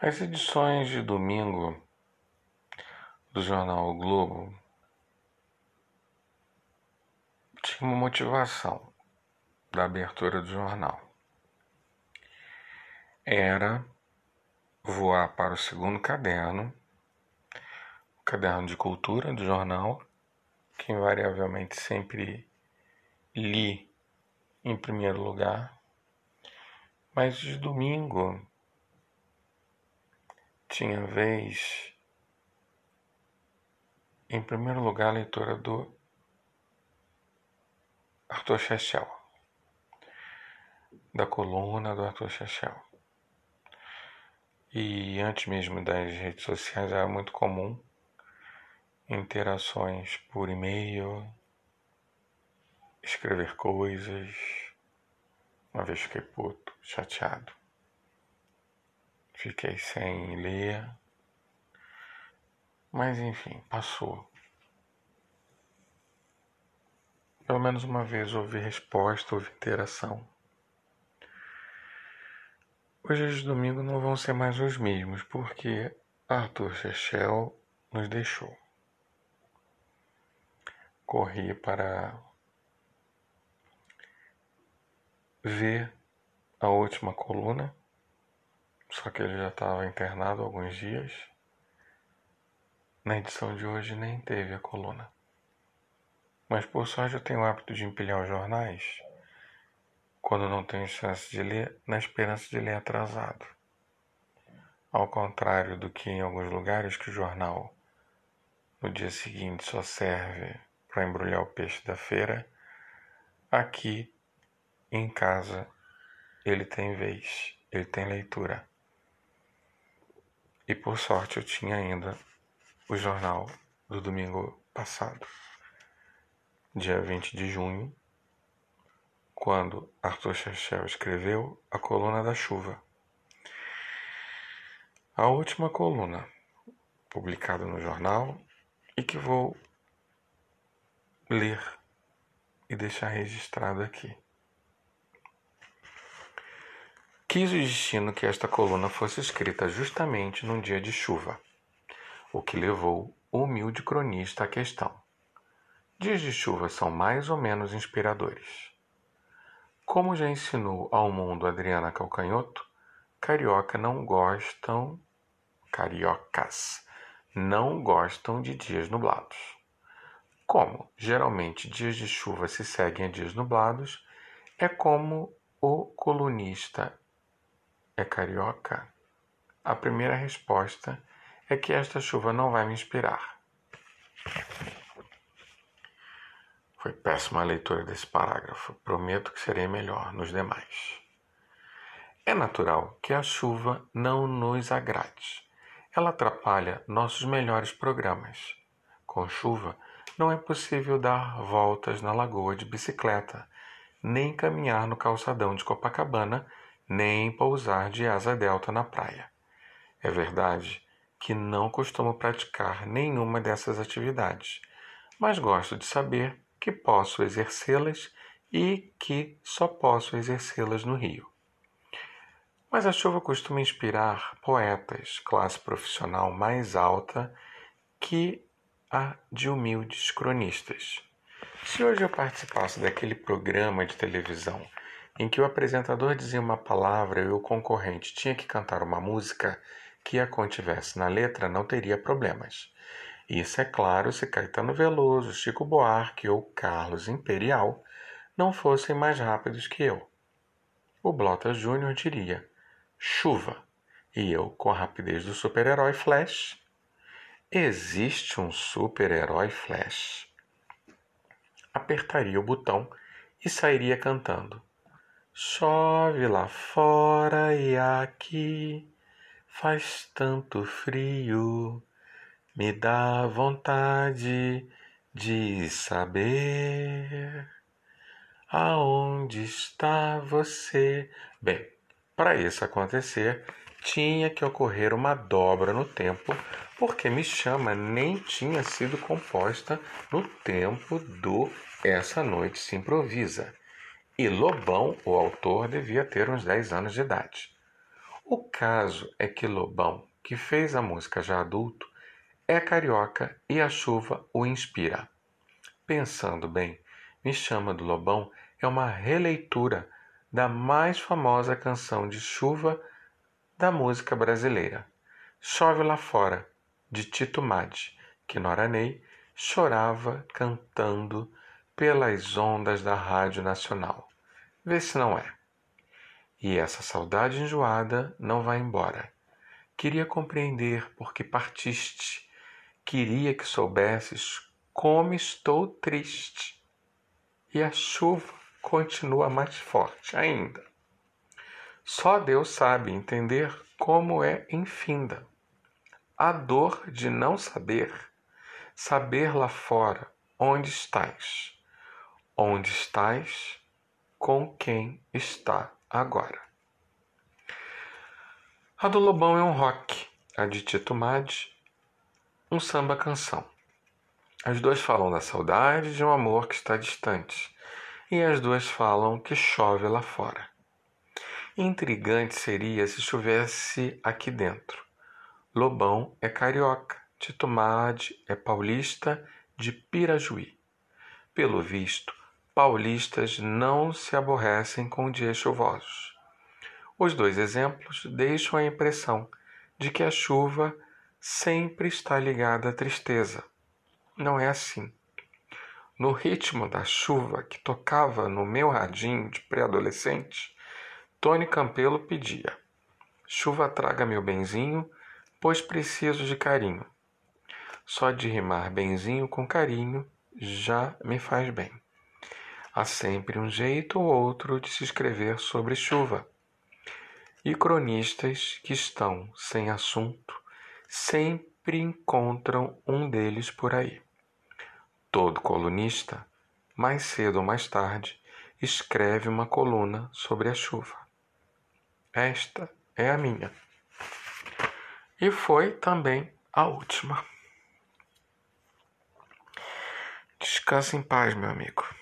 As edições de domingo do jornal o Globo tinham uma motivação da abertura do jornal. Era voar para o segundo caderno, o caderno de cultura do jornal, que invariavelmente sempre li em primeiro lugar, mas de domingo tinha vez, em primeiro lugar, a leitura do Arthur Chechel, da coluna do Arthur Chechel. E antes mesmo das redes sociais era muito comum interações por e-mail, escrever coisas. Uma vez fiquei puto, chateado. Fiquei sem ler. Mas enfim, passou. Pelo menos uma vez houve resposta, houve interação. Os dias de domingo não vão ser mais os mesmos, porque Arthur Chechel nos deixou. Corri para ver a última coluna só que ele já estava internado alguns dias. Na edição de hoje nem teve a coluna. Mas por sorte eu tenho o hábito de empilhar os jornais quando não tenho chance de ler, na esperança de ler atrasado. Ao contrário do que em alguns lugares que o jornal no dia seguinte só serve para embrulhar o peixe da feira, aqui em casa ele tem vez, ele tem leitura. E por sorte eu tinha ainda o jornal do domingo passado, dia 20 de junho, quando Arthur Chechel escreveu A Coluna da Chuva. A última coluna publicada no jornal e que vou ler e deixar registrado aqui. Quis o destino que esta coluna fosse escrita justamente num dia de chuva, o que levou o humilde cronista à questão. Dias de chuva são mais ou menos inspiradores. Como já ensinou ao mundo Adriana Calcanhoto, carioca não gostam, cariocas não gostam de dias nublados. Como geralmente dias de chuva se seguem a dias nublados, é como o colunista é carioca? A primeira resposta é que esta chuva não vai me inspirar. Foi péssima a leitura desse parágrafo. Prometo que serei melhor nos demais. É natural que a chuva não nos agrade. Ela atrapalha nossos melhores programas. Com chuva, não é possível dar voltas na lagoa de bicicleta, nem caminhar no calçadão de Copacabana nem pousar de asa delta na praia. É verdade que não costumo praticar nenhuma dessas atividades, mas gosto de saber que posso exercê-las e que só posso exercê-las no Rio. Mas a chuva costuma inspirar poetas, classe profissional mais alta que a de humildes cronistas. Se hoje eu participasse daquele programa de televisão em que o apresentador dizia uma palavra e o concorrente tinha que cantar uma música que a contivesse na letra, não teria problemas. Isso é claro se Caetano Veloso, Chico Buarque ou Carlos Imperial não fossem mais rápidos que eu. O Blota Júnior diria: chuva, e eu, com a rapidez do super-herói Flash. Existe um super-herói Flash. Apertaria o botão e sairia cantando. Chove lá fora e aqui faz tanto frio, me dá vontade de saber aonde está você. Bem, para isso acontecer, tinha que ocorrer uma dobra no tempo, porque Me Chama nem tinha sido composta no tempo do Essa Noite Se Improvisa. E Lobão, o autor, devia ter uns 10 anos de idade. O caso é que Lobão, que fez a música já adulto, é carioca e a chuva o inspira. Pensando bem, Me Chama do Lobão é uma releitura da mais famosa canção de chuva da música brasileira, Chove Lá Fora, de Tito Madi, que Noranei chorava cantando pelas ondas da Rádio Nacional. Vê se não é. E essa saudade enjoada não vai embora. Queria compreender por que partiste. Queria que soubesses como estou triste. E a chuva continua mais forte ainda. Só Deus sabe entender como é infinda. A dor de não saber, saber lá fora onde estás, onde estás, com quem está agora. A do Lobão é um rock, a de Tito Madi, um samba canção. As duas falam da saudade de um amor que está distante, e as duas falam que chove lá fora. Intrigante seria se chovesse aqui dentro. Lobão é carioca, Tito Madi é paulista de Pirajuí. Pelo visto, paulistas não se aborrecem com dias chuvosos. Os dois exemplos deixam a impressão de que a chuva sempre está ligada à tristeza. Não é assim. No ritmo da chuva que tocava no meu radinho de pré-adolescente, Tony Campelo pedia: Chuva traga meu benzinho, pois preciso de carinho. Só de rimar benzinho com carinho já me faz bem. Há sempre um jeito ou outro de se escrever sobre chuva. E cronistas que estão sem assunto sempre encontram um deles por aí. Todo colunista, mais cedo ou mais tarde, escreve uma coluna sobre a chuva. Esta é a minha. E foi também a última. Descanse em paz, meu amigo.